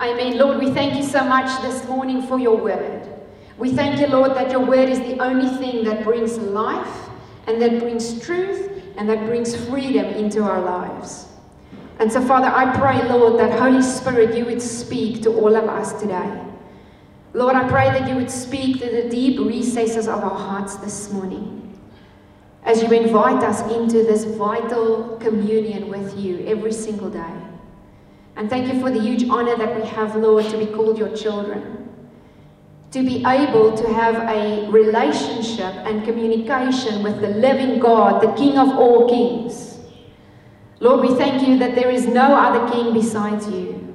Amen. Lord, we thank you so much this morning for your word. We thank you, Lord, that your word is the only thing that brings life and that brings truth and that brings freedom into our lives. And so, Father, I pray, Lord, that Holy Spirit, you would speak to all of us today. Lord, I pray that you would speak to the deep recesses of our hearts this morning as you invite us into this vital communion with you every single day. And thank you for the huge honor that we have, Lord, to be called your children. To be able to have a relationship and communication with the living God, the King of all kings. Lord, we thank you that there is no other king besides you.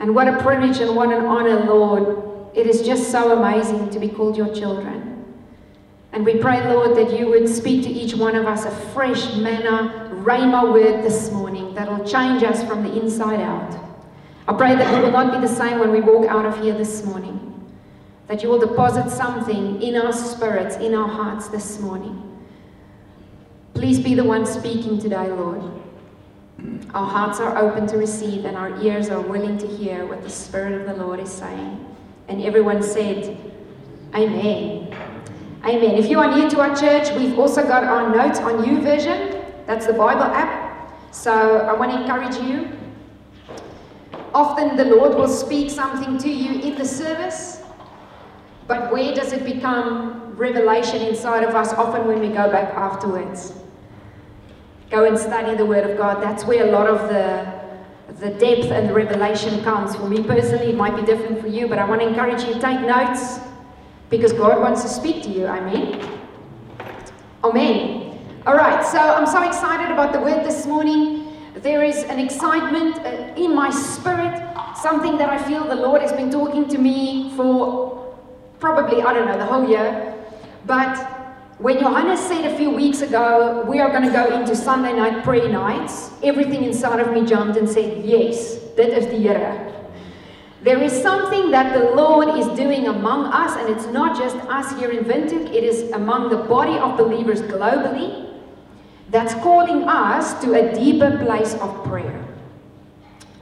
And what a privilege and what an honor, Lord. It is just so amazing to be called your children. And we pray, Lord, that you would speak to each one of us a fresh manna, rhema word this morning that will change us from the inside out. I pray that we will not be the same when we walk out of here this morning. That you will deposit something in our spirits, in our hearts this morning. Please be the one speaking today, Lord. Our hearts are open to receive and our ears are willing to hear what the Spirit of the Lord is saying. And everyone said, Amen. Amen. If you are new to our church, we've also got our notes on YouVersion. That's the Bible app. So I want to encourage you. Often the Lord will speak something to you in the service, but where does it become revelation inside of us? Often when we go back afterwards go and study the Word of God. That's where a lot of the, the depth and the revelation comes. For me personally, it might be different for you, but I want to encourage you take notes because God wants to speak to you. Amen. Amen. All right, so I'm so excited about the Word this morning. There is an excitement uh, in my spirit, something that I feel the Lord has been talking to me for probably, I don't know, the whole year. But when Johannes said a few weeks ago, we are going to go into Sunday night prayer nights, everything inside of me jumped and said, Yes, that is the Here. There is something that the Lord is doing among us, and it's not just us here in Windhoek, it is among the body of believers globally that's calling us to a deeper place of prayer.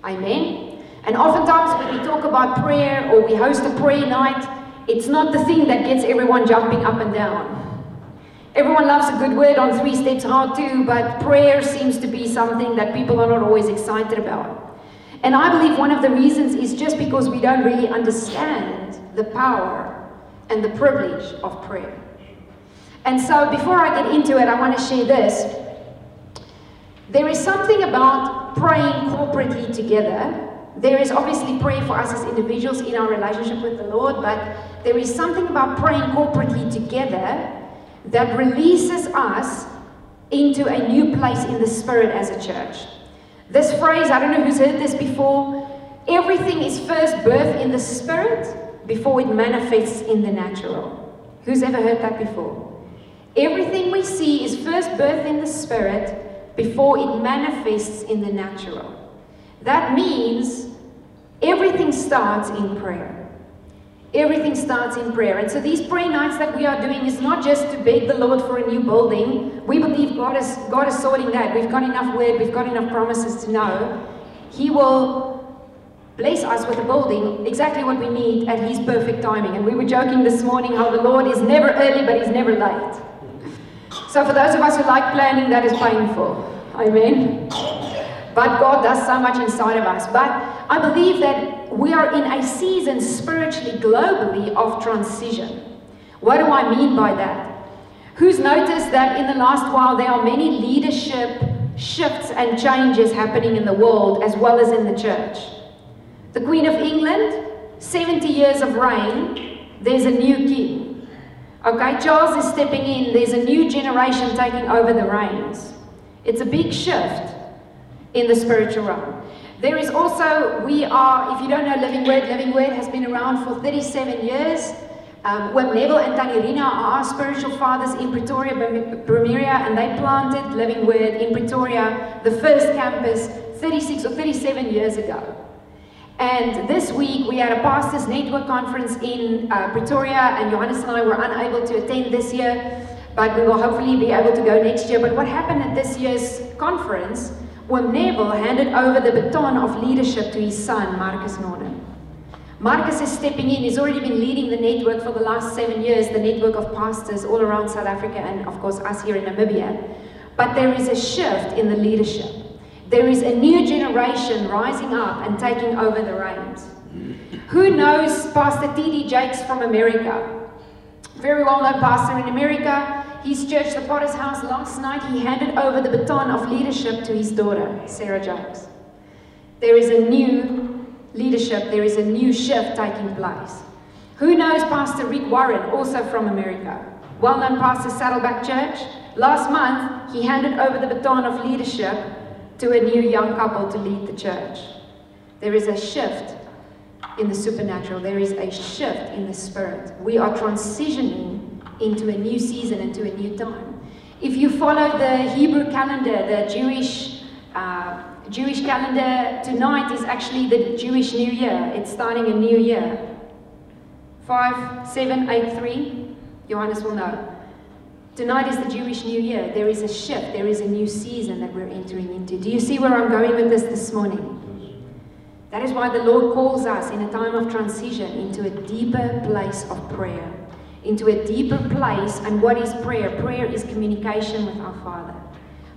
Amen. And oftentimes, when we talk about prayer or we host a prayer night, it's not the thing that gets everyone jumping up and down. Everyone loves a good word on three steps how to, but prayer seems to be something that people are not always excited about. And I believe one of the reasons is just because we don't really understand the power and the privilege of prayer. And so before I get into it, I want to share this. There is something about praying corporately together. There is obviously prayer for us as individuals in our relationship with the Lord, but there is something about praying corporately together that releases us into a new place in the Spirit as a church. This phrase, I don't know who's heard this before. Everything is first birth in the Spirit before it manifests in the natural. Who's ever heard that before? Everything we see is first birth in the Spirit before it manifests in the natural. That means everything starts in prayer. Everything starts in prayer. And so these prayer nights that we are doing is not just to beg the Lord for a new building. We believe God is God is sorting that. We've got enough word, we've got enough promises to know He will bless us with a building, exactly what we need at His perfect timing. And we were joking this morning how the Lord is never early, but He's never late. So for those of us who like planning, that is painful. Amen. But God does so much inside of us. But I believe that we are in a season spiritually, globally, of transition. What do I mean by that? Who's noticed that in the last while there are many leadership shifts and changes happening in the world as well as in the church? The Queen of England, 70 years of reign, there's a new king. Okay, Charles is stepping in, there's a new generation taking over the reins. It's a big shift in the spiritual realm. There is also, we are, if you don't know Living Word, Living Word has been around for 37 years. Um, Oom Neville and Tanirina are our spiritual fathers in Pretoria, Bermuria, and they planted Living Word in Pretoria, the first campus, 36 or 37 years ago. And this week we had a Pastors Network conference in uh, Pretoria, and Johannes and I were unable to attend this year, but we will hopefully be able to go next year. But what happened at this year's conference Oom Neville handed over the baton of leadership to his son, Marcus Norden. Marcus is stepping in. He's already been leading the network for the last seven years, the network of pastors all around South Africa and, of course, us here in Namibia. But there is a shift in the leadership. There is a new generation rising up and taking over the reins. Who knows Pastor T.D. Jakes from America? Very well known pastor in America. His church, the Potter's House, last night he handed over the baton of leadership to his daughter, Sarah Jakes. There is a new leadership, there is a new shift taking place. Who knows Pastor Rick Warren, also from America? Well known pastor, Saddleback Church. Last month, he handed over the baton of leadership to a new young couple to lead the church. There is a shift in the supernatural, there is a shift in the spirit. We are transitioning into a new season, into a new time. If you follow the Hebrew calendar, the Jewish uh, Jewish calendar tonight is actually the Jewish New Year. It's starting a new year. 5783, Johannes will know. Tonight is the Jewish New Year. There is a shift, there is a new season that we're entering into. Do you see where I'm going with this this morning? That is why the Lord calls us in a time of transition into a deeper place of prayer, into a deeper place. And what is prayer? Prayer is communication with our Father.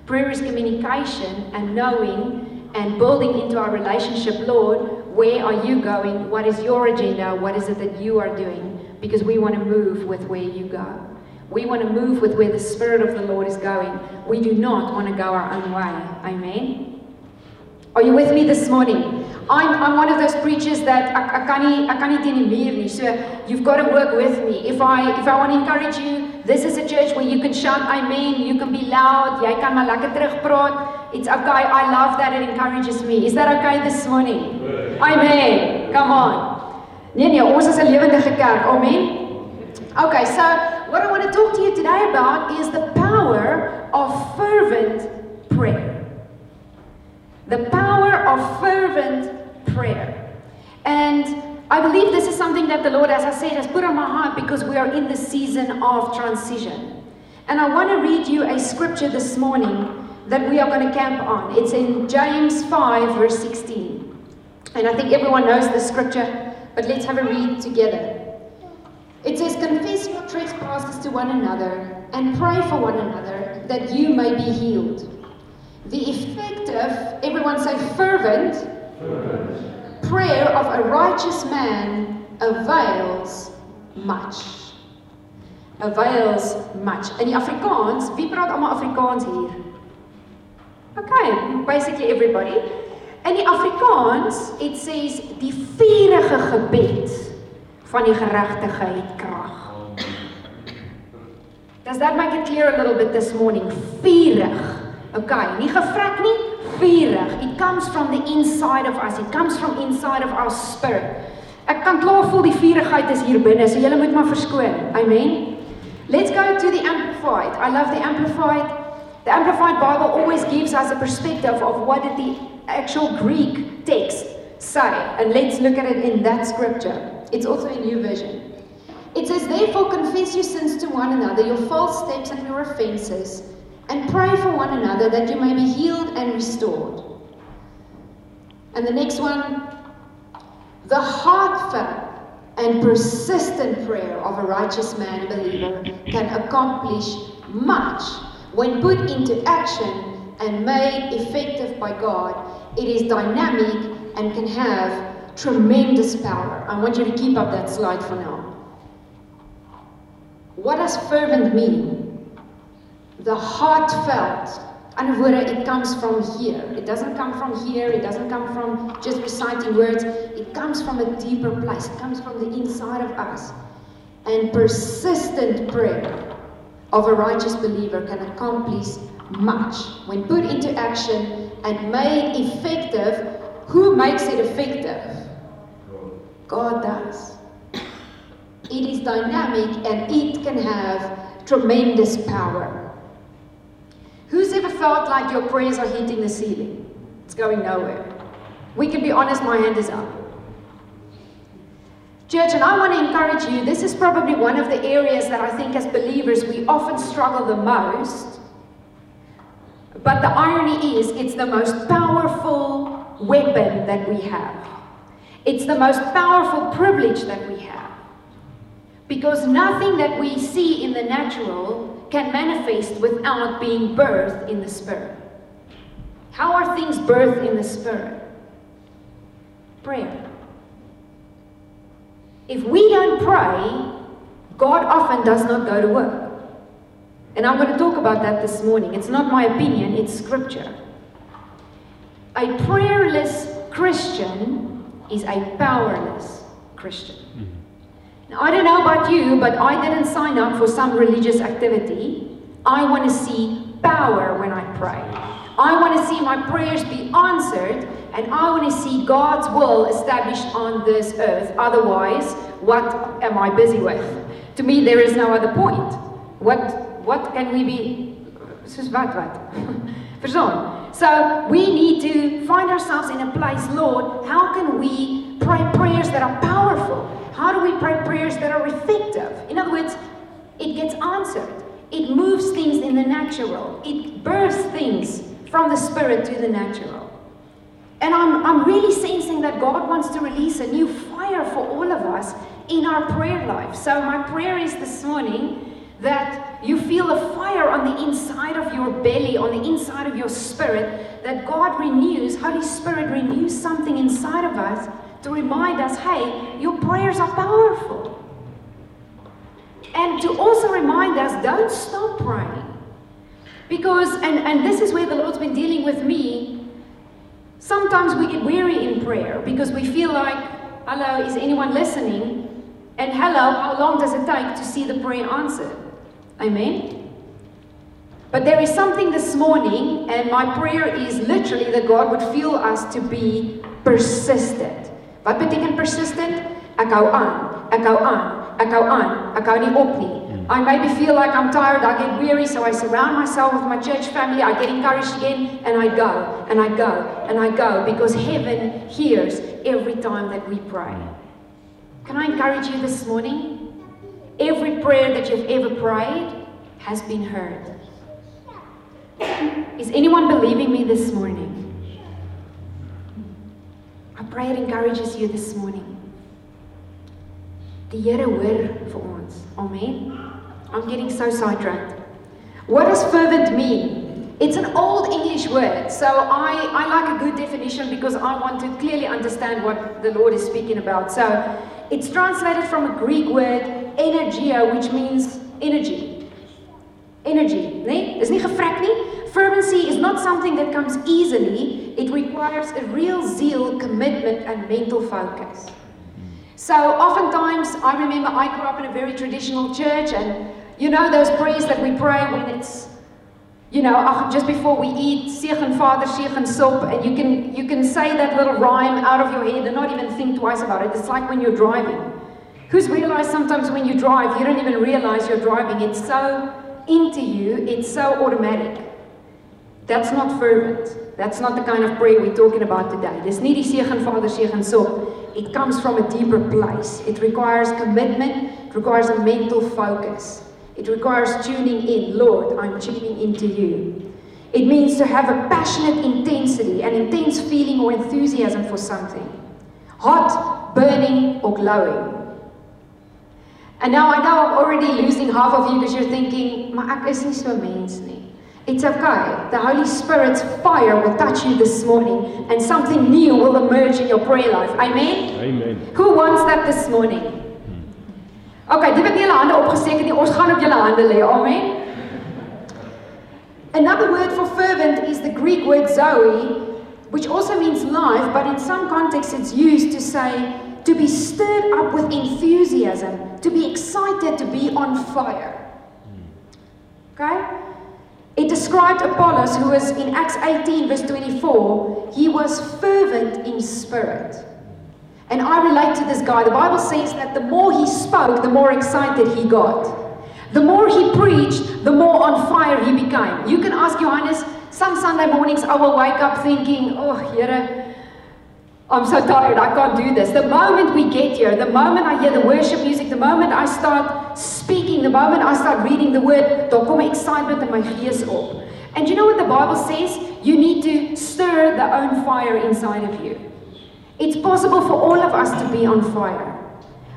Prayer is communication and knowing and building into our relationship, Lord, where are you going? What is your agenda? What is it that you are doing? Because we want to move with where you go. We want to move with where the Spirit of the Lord is going. We do not want to go our own way. Amen. Are you with me this morning? I'm, I'm one of those preachers that I, I, can't, I can't die muur So you've got to work with me. If I, if I want to encourage you, this is a church where you can shout amen, you can be loud, jy kan maar lekker terugpraat. It's okay. I love that it encourages me. Is that okay this morning? Amen. Come on. Nee nee, ons is 'n lewendige kerk. Amen. Okay, so what I want to talk to you today about is the power of fervent prayer. The power of fervent prayer. And I believe this is something that the Lord, as I said, has put on my heart because we are in the season of transition. And I want to read you a scripture this morning that we are going to camp on. It's in James 5, verse 16. And I think everyone knows the scripture, but let's have a read together. It says, trespasses to one another and pray for one another that you may be healed. The effective, everyone say fervent, fervent, prayer of a righteous man avails much. Avails much. In die Afrikaans, wie praat almal Afrikaans hier? Okay, basically everybody. In die Afrikaans, it says die vurige gebed van die geregtigheid krag. Does that make it clear a little bit this morning? Vurig. Okay, nie gevrek nie, vurig. It comes from the inside of us. It comes from inside of our spirit. Ek kan klaar voel die vurigheid is hier binne, so julle moet maar verskoon. Amen. Let's go to the amplified. I love the amplified. The amplified Bible always gives us a perspective of what did the actual Greek text say. And let's look at it in that scripture. It's also a new version. It says, Therefore, confess your sins to one another, your false steps and your offenses and pray for one another that you may be healed and restored. And the next one the heartfelt and persistent prayer of a righteous man believer can accomplish much when put into action and made effective by God. It is dynamic and can have tremendous power. I want you to keep up that slide for now. What does fervent mean? the heartfelt. And word, it comes from here. It doesn't come from here. It doesn't come from just reciting words. It comes from a deeper place. It comes from the inside of us. And persistent prayer of a righteous believer can accomplish much when put into action and made effective. Who makes it effective? God does. It is dynamic and it can have tremendous power. Who's ever felt like your prayers are hitting the ceiling? It's going nowhere. We can be honest, my hand is up. Church, and I want to encourage you, this is probably one of the areas that I think as believers we often struggle the most But the irony is, it's the most powerful weapon that we have. It's the most powerful privilege that we have. Because nothing that we see in the natural can manifest without being birthed in the spirit. How are things birthed in the spirit? Prayer. If we don't pray, God often does not go to work. And I'm going to talk about that this morning. It's not my opinion, it's scripture. A prayerless Christian is a powerless Christian. Mm. Now, I don't know about you, but I didn't sign up for some religious activity. I want to see power when I pray. I want to see my prayers be answered, and I want to see God's will established on this earth. Otherwise, what am I busy with? To me, there is no other point. What what can we be? So we need to find ourselves in a place, Lord, how can we pray prayers that are powerful? How do we pray prayers that are effective? In other words, it gets answered. It moves things in the natural. It births things from the spirit to the natural. And I'm, I'm really sensing that God wants to release a new fire for all of us in our prayer life. So, my prayer is this morning that you feel a fire on the inside of your belly, on the inside of your spirit, that God renews, Holy Spirit renews something inside of us to remind us hey, your prayers are powerful. And to also remind us don't stop praying. Because, and, and this is where the Lord's been dealing with me. Sometimes we get weary in prayer because we feel like, hello, is anyone listening? And hello, how long does it take to see the prayer answered? Amen. But there is something this morning, and my prayer is literally that God would feel us to be persistent. Wat beteken persistent? Ek hou aan, ek hou aan, ek hou aan, ek hou nie op nie. Mm. I maybe feel like I'm tired, I get weary, so I surround myself with my church family, I get encouraged again, and I go, and I go, and I go, because heaven hears every time that we pray. Mm. Can I encourage you this morning? Every prayer that you've ever prayed has been heard. Is anyone believing me this morning? I pray it encourages you this morning. Die Here hoor vir ons. Amen. I'm getting so sidetracked. What does fervent mean? It's an old English word, so I, I like a good definition because I want to clearly understand what the Lord is speaking about. So it's translated from a Greek word energia, which means energy. Energy, nee? Is nie gevrek nie. Fervency is not something that comes easily. It requires a real zeal, commitment and mental focus. So oftentimes, I remember I grew up in a very traditional church and you know those prayers that we pray when it's you know, just before we eat, Sechen Vader, Sechen Sop, and you can, you can say that little rhyme out of your head and not even think twice about it. It's like when you're driving. Who's realized sometimes when you drive, you don't even realize you're driving? It's so into you, it's so automatic. That's not fervent. That's not the kind of prayer we're talking about today. Dis nie die seën Vader so. It comes from a deeper place. It requires commitment, it requires a mental focus. It requires tuning in. Lord, I'm tuning into you. It means to have a passionate intensity, an intense feeling or enthusiasm for something. Hot, burning, or glowing. And now I know I'm already losing half of you because you're thinking, maar ek is nie so mens nie. It's okay. The Holy Spirit's fire will touch you this morning and something new will emerge in your prayer life. Amen? Amen. Who wants that this morning? Okay, die wat nie hulle hande opgesteek het nie, ons gaan op julle hande lê. Amen. Another word for fervent is the Greek word zoe, which also means life, but in some contexts it's used to say to be stirred up with enthusiasm, to be excited to be on fire. Okay? It described Apollos, who was in Acts 18, verse 24, he was fervent in spirit. And I relate to this guy. The Bible says that the more he spoke, the more excited he got. The more he preached, the more on fire he became. You can ask Johannes, some Sunday mornings I will wake up thinking, oh, Here, I'm so tired, I can't do this. The moment we get here, the moment I hear the worship music, the moment I start speaking, the moment I start reading the word, daar kom excitement in my gees op. And you know what the the Bible says? You need to stir the own fire inside of you. It's possible for all of us to be on fire.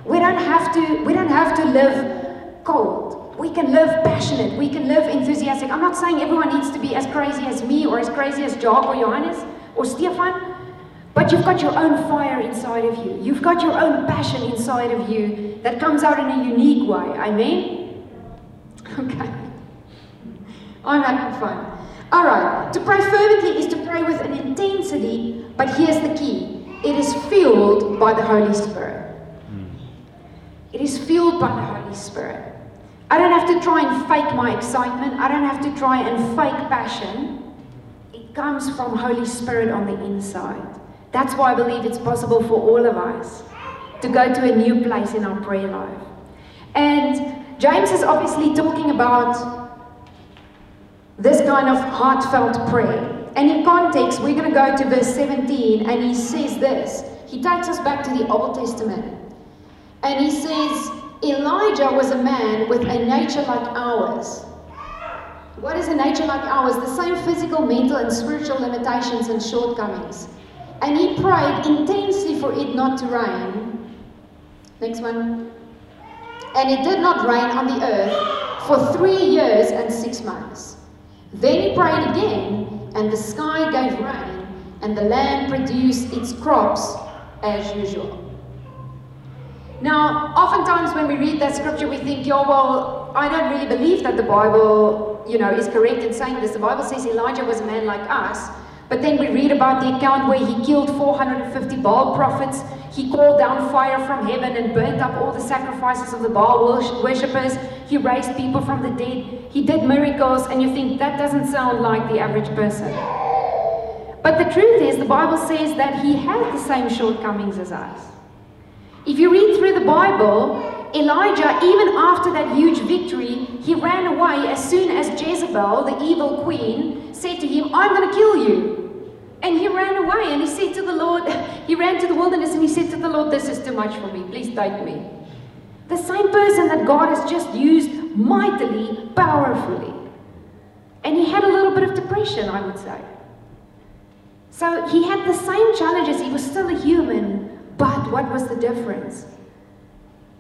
We don't have to, we don't have to live cold. We can live passionate. We can live enthusiastic. I'm not saying everyone needs to be as crazy as me or as crazy as Job or Johannes or Stefan. But you've got your own fire inside of you. You've got your own passion inside of you that comes out in a unique way. I mean, Okay. I'm having fun. All right. To pray fervently is to pray with an intensity, but here's the key it is fueled by the Holy Spirit. Hmm. It is fueled by the Holy Spirit. I don't have to try and fake my excitement. I don't have to try and fake passion. It comes from Holy Spirit on the inside. That's why I believe it's possible for all of us to go to a new place in our prayer life. And James is obviously talking about this kind of heartfelt prayer. And in context, we're going to go to verse 17, and he says this. He takes us back to the Old Testament. And he says, Elijah was a man with a nature like ours. What is a nature like ours? The same physical, mental, and spiritual limitations and shortcomings. And he prayed intensely for it not to rain. Next one. And it did not rain on the earth for three years and six months. Then he prayed again, and the sky gave rain, and the land produced its crops as usual. Now, oftentimes when we read that scripture, we think, yo, well, I don't really believe that the Bible, you know, is correct in saying this. The Bible says Elijah was a man like us. But then we read about the account where he killed 450 Baal prophets. He called down fire from heaven and burnt up all the sacrifices of the Baal worshippers. He raised people from the dead. He did miracles, and you think that doesn't sound like the average person. But the truth is, the Bible says that he had the same shortcomings as us. If you read through the Bible, Elijah, even after that huge victory, he ran away as soon as Jezebel, the evil queen, said to him, I'm going to kill you. And he ran away and he said to the Lord, he ran to the wilderness and he said to the Lord, This is too much for me. Please take me. The same person that God has just used mightily, powerfully. And he had a little bit of depression, I would say. So he had the same challenges. He was still a human, but what was the difference?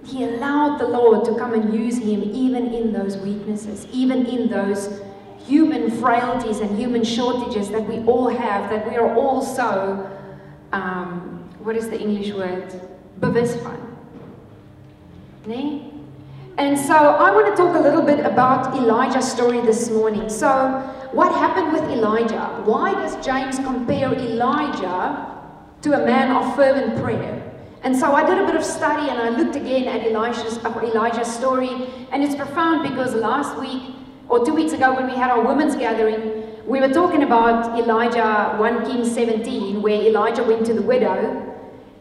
He allowed the Lord to come and use him even in those weaknesses, even in those human frailties and human shortages that we all have, that we are all so, um, what is the English word? Bewust Nee? And so I want to talk a little bit about Elijah's story this morning. So, what happened with Elijah? Why does James compare Elijah to a man of fervent prayer. And so I did a bit of study and I looked again at Elijah's, uh, Elijah's story, and it's profound because last week or two weeks ago when we had our women's gathering, we were talking about Elijah 1 Kings 17, where Elijah went to the widow,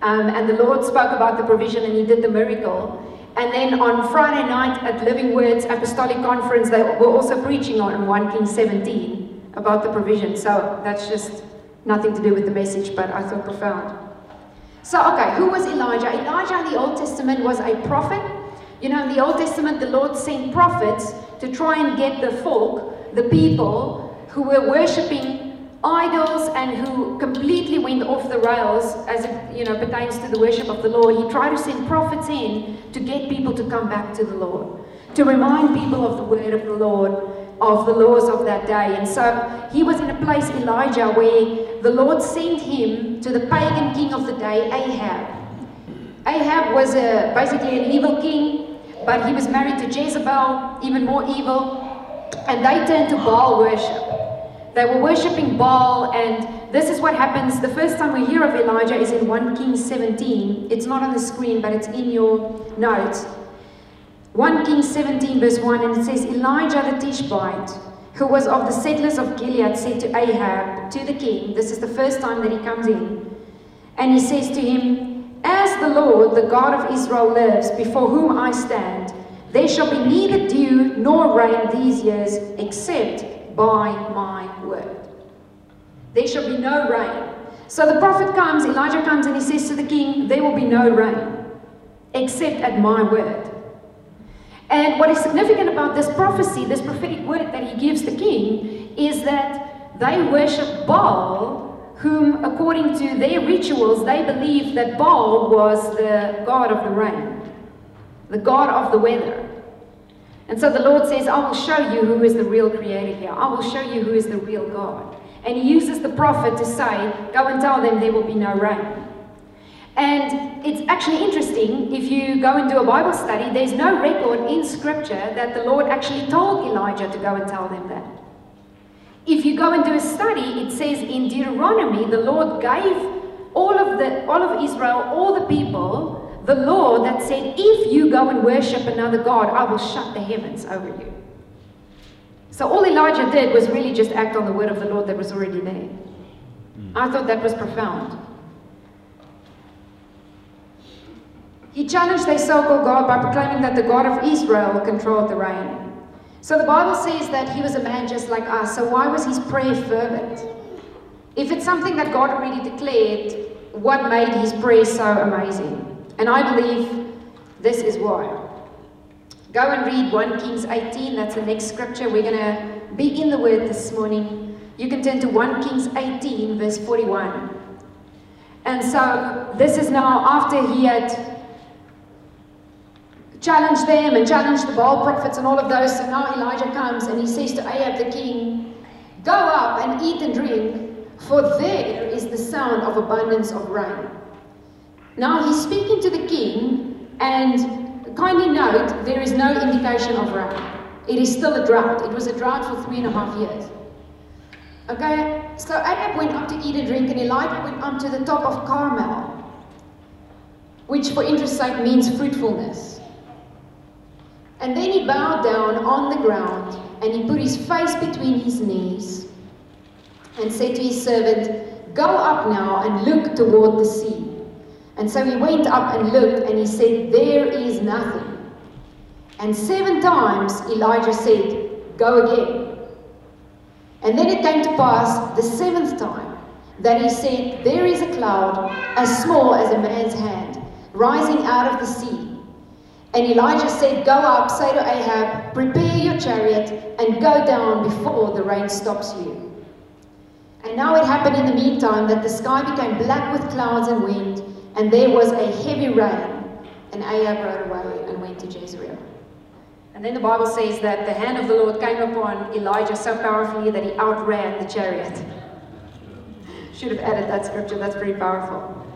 um, and the Lord spoke about the provision and he did the miracle. And then on Friday night at Living Words Apostolic Conference, they were also preaching on 1 Kings 17 about the provision. So that's just Nothing to do with the message, but I thought profound. So, okay, who was Elijah? Elijah in the Old Testament was a prophet. You know, in the Old Testament, the Lord sent prophets to try and get the folk, the people who were worshipping idols and who completely went off the rails as it you know pertains to the worship of the Lord. He tried to send prophets in to get people to come back to the Lord, to remind people of the word of the Lord, of the laws of that day. And so he was in a place, Elijah, where the Lord sent him to the pagan king of the day, Ahab. Ahab was a, basically an evil king, but he was married to Jezebel, even more evil, and they turned to Baal worship. They were worshipping Baal, and this is what happens. The first time we hear of Elijah is in 1 Kings 17. It's not on the screen, but it's in your notes. 1 Kings 17, verse 1, and it says, Elijah the Tishbite, who was of the settlers of Gilead, said to Ahab, to the king, this is the first time that he comes in, and he says to him, As the Lord, the God of Israel, lives, before whom I stand, there shall be neither dew nor rain these years, except by my word. There shall be no rain. So the prophet comes, Elijah comes, and he says to the king, There will be no rain, except at my word. And what is significant about this prophecy, this prophetic word that he gives the king, is that they worship Baal, whom, according to their rituals, they believed that Baal was the god of the rain, the god of the weather. And so the Lord says, I will show you who is the real creator here. I will show you who is the real God. And he uses the prophet to say, Go and tell them there will be no rain. And it's actually interesting if you go and do a Bible study, there's no record in Scripture that the Lord actually told Elijah to go and tell them that. If you go and do a study, it says in Deuteronomy, the Lord gave all of the all of Israel, all the people, the law that said, if you go and worship another God, I will shut the heavens over you. So all Elijah did was really just act on the word of the Lord that was already there. Hmm. I thought that was profound. He challenged their so called God by proclaiming that the God of Israel controlled the rain. So the Bible says that he was a man just like us. So why was his prayer fervent? If it's something that God already declared, what made his prayer so amazing? And I believe this is why. Go and read 1 Kings 18. That's the next scripture. We're going to be in the Word this morning. You can turn to 1 Kings 18, verse 41. And so this is now after he had challenged them and challenge the Baal prophets and all of those. So now Elijah comes and he says to Ahab the king, Go up and eat and drink, for there is the sound of abundance of rain. Now he's speaking to the king, and kindly note there is no indication of rain. It is still a drought. It was a drought for three and a half years. Okay, so Ahab went up to eat and drink, and Elijah went up to the top of Carmel, which for interest's sake means fruitfulness. And then he bowed down on the ground and he put his face between his knees and said to his servant, Go up now and look toward the sea. And so he went up and looked and he said, There is nothing. And seven times Elijah said, Go again. And then it came to pass the seventh time that he said, There is a cloud as small as a man's hand rising out of the sea. And Elijah said, Go up, say to Ahab, prepare your chariot, and go down before the rain stops you. And now it happened in the meantime that the sky became black with clouds and wind, and there was a heavy rain. And Ahab rode away and went to Jezreel. And then the Bible says that the hand of the Lord came upon Elijah so powerfully that he outran the chariot. Should have added that scripture, that's pretty powerful.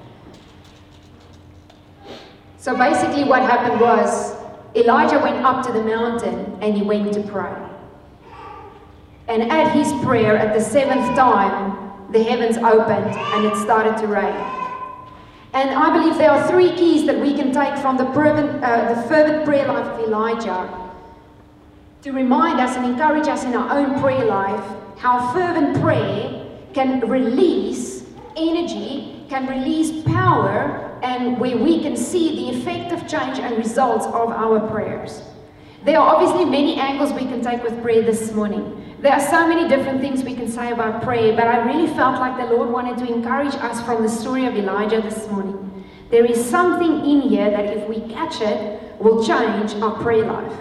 So basically, what happened was Elijah went up to the mountain and he went to pray. And at his prayer, at the seventh time, the heavens opened and it started to rain. And I believe there are three keys that we can take from the fervent, uh, the fervent prayer life of Elijah to remind us and encourage us in our own prayer life how fervent prayer can release energy, can release power, and where we can see the effect of change and results of our prayers. There are obviously many angles we can take with prayer this morning. There are so many different things we can say about prayer, but I really felt like the Lord wanted to encourage us from the story of Elijah this morning. There is something in here that if we catch it, will change our prayer life.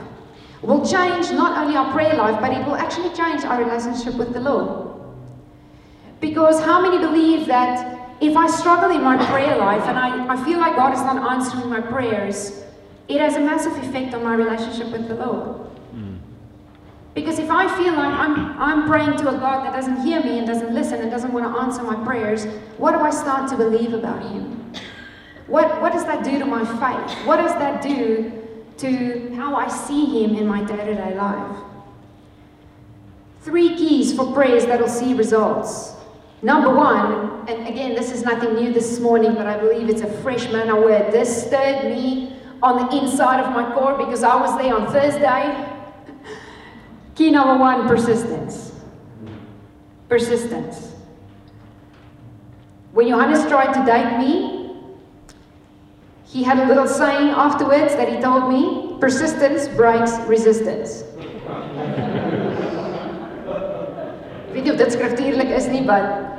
Will change not only our prayer life, but it will actually change our relationship with the Lord. Because how many believe that if I struggle in my prayer life and I, I feel like God is not answering my prayers, it has a massive effect on my relationship with the Lord. Mm. Because if I feel like I'm, I'm praying to a God that doesn't hear me and doesn't listen and doesn't want to answer my prayers, what do I start to believe about Him? What, what does that do to my faith? What does that do to how I see Him in my day to day life? Three keys for prayers that'll see results. Number one, and again, this is nothing new this morning, but I believe it's a fresh manna word. This stirred me on the inside of my core because I was there on Thursday. Key number one persistence. Persistence. When Johannes tried to date me, he had a little saying afterwards that he told me persistence breaks resistance. weet of dit skriftuurlik is nie, but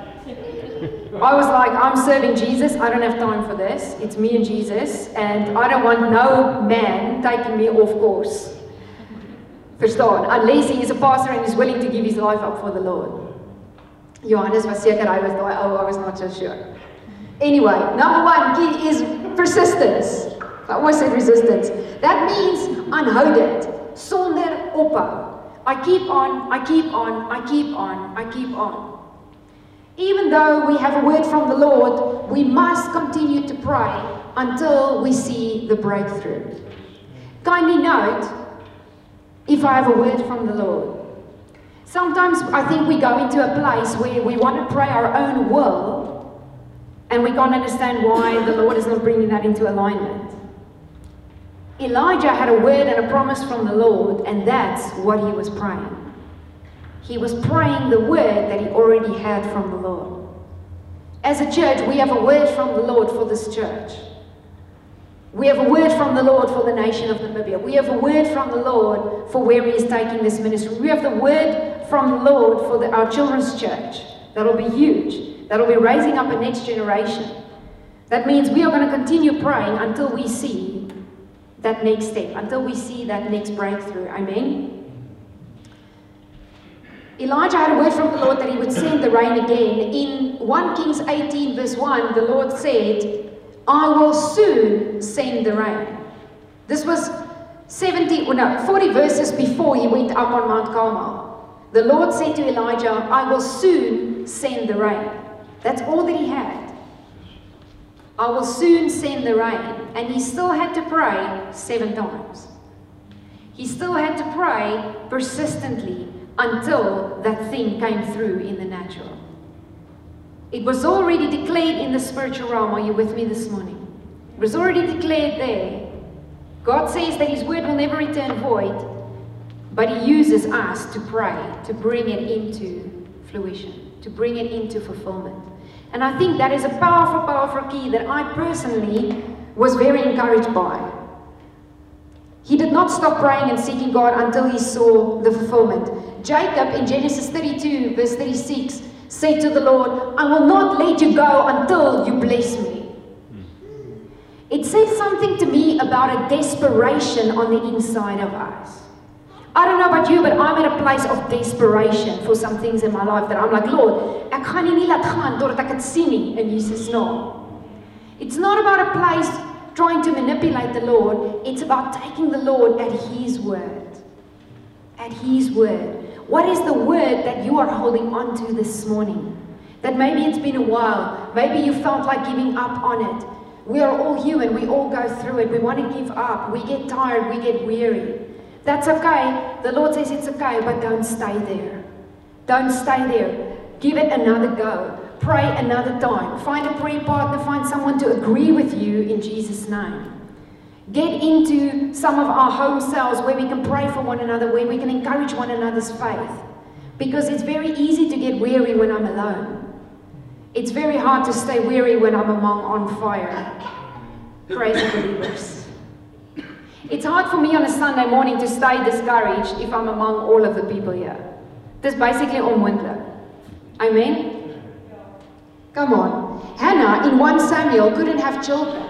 I was like, I'm serving Jesus. I don't have time for this. It's me and Jesus, and I don't want no man taking me off course. Verstaan? Unless he is a pastor and is willing to give his life up for the Lord. Johannes was seker hy was daai ou, I was not so sure. Anyway, number one key is persistence. I always said resistance. That means aanhoudend, sonder ophou. I keep on, I keep on, I keep on, I keep on. Even though we have a word from the Lord, we must continue to pray until we see the breakthrough. Kindly note if I have a word from the Lord. Sometimes I think we go into a place where we want to pray our own will and we can't understand why the Lord is not bringing that into alignment. Elijah had a word and a promise from the Lord, and that's what he was praying. He was praying the word that he already had from the Lord. As a church, we have a word from the Lord for this church. We have a word from the Lord for the nation of Namibia. We have a word from the Lord for where He is taking this ministry. We have the word from the Lord for the, our children's church. That'll be huge. That'll be raising up a next generation. That means we are going to continue praying until we see that next step, until we see that next breakthrough. Amen. Elijah had a word from the Lord that he would send the rain again. In 1 Kings 18, verse 1, the Lord said, I will soon send the rain. This was 70, or no, 40 verses before he went up on Mount Carmel. The Lord said to Elijah, I will soon send the rain. That's all that he had. I will soon send the rain. And he still had to pray seven times. He still had to pray persistently until that thing came through in the natural. It was already declared in the spiritual realm. Are you with me this morning? It was already declared there. God says that His word will never return void, but He uses us to pray to bring it into fruition, to bring it into fulfillment. And I think that is a powerful, powerful key that I personally was very encouraged by. He did not stop praying and seeking God until he saw the fulfillment. Jacob in Genesis 32, verse 36, said to the Lord, I will not let you go until you bless me. It says something to me about a desperation on the inside of us. I don't know about you, but I'm at a place of desperation for some things in my life that I'm like, Lord, ek gaan nie nie laat totdat ek dit sien in Jesus naam. It's not about a place trying to manipulate the Lord, it's about taking the Lord at his word. At his word. What is the word that you are holding on to this morning? That maybe it's been a while, maybe you felt like giving up on it. We are all human, we all go through it. We want to give up, we get tired, we get weary. That's okay. The Lord says it's okay, but don't stay there. Don't stay there. Give it another go. Pray another time. Find a prayer partner, find someone to agree with you in Jesus' name. Get into some of our home cells where we can pray for one another, where we can encourage one another's faith. Because it's very easy to get weary when I'm alone. It's very hard to stay weary when I'm among on fire. Crazy believers. It's hard for me on a Sunday morning to stay discouraged if I'm among all of the people here. Dis basically onmoontlik. Amen. Come on. Hannah in 1 Samuel couldn't have children.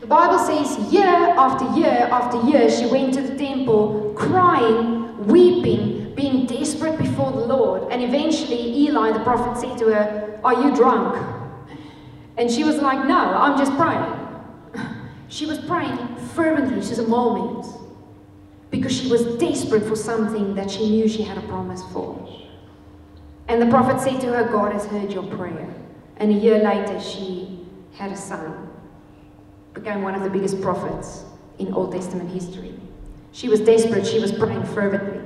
The Bible says year after year after year she went to the temple crying, weeping, being desperate before the Lord. And eventually Eli the prophet said to her, "Are you drunk?" And she was like, "No, I'm just praying." She was praying fervently, she's a moment, because she was desperate for something that she knew she had a promise for. And the prophet said to her, God has heard your prayer. And a year later, she had a son, became one of the biggest prophets in Old Testament history. She was desperate, she was praying fervently.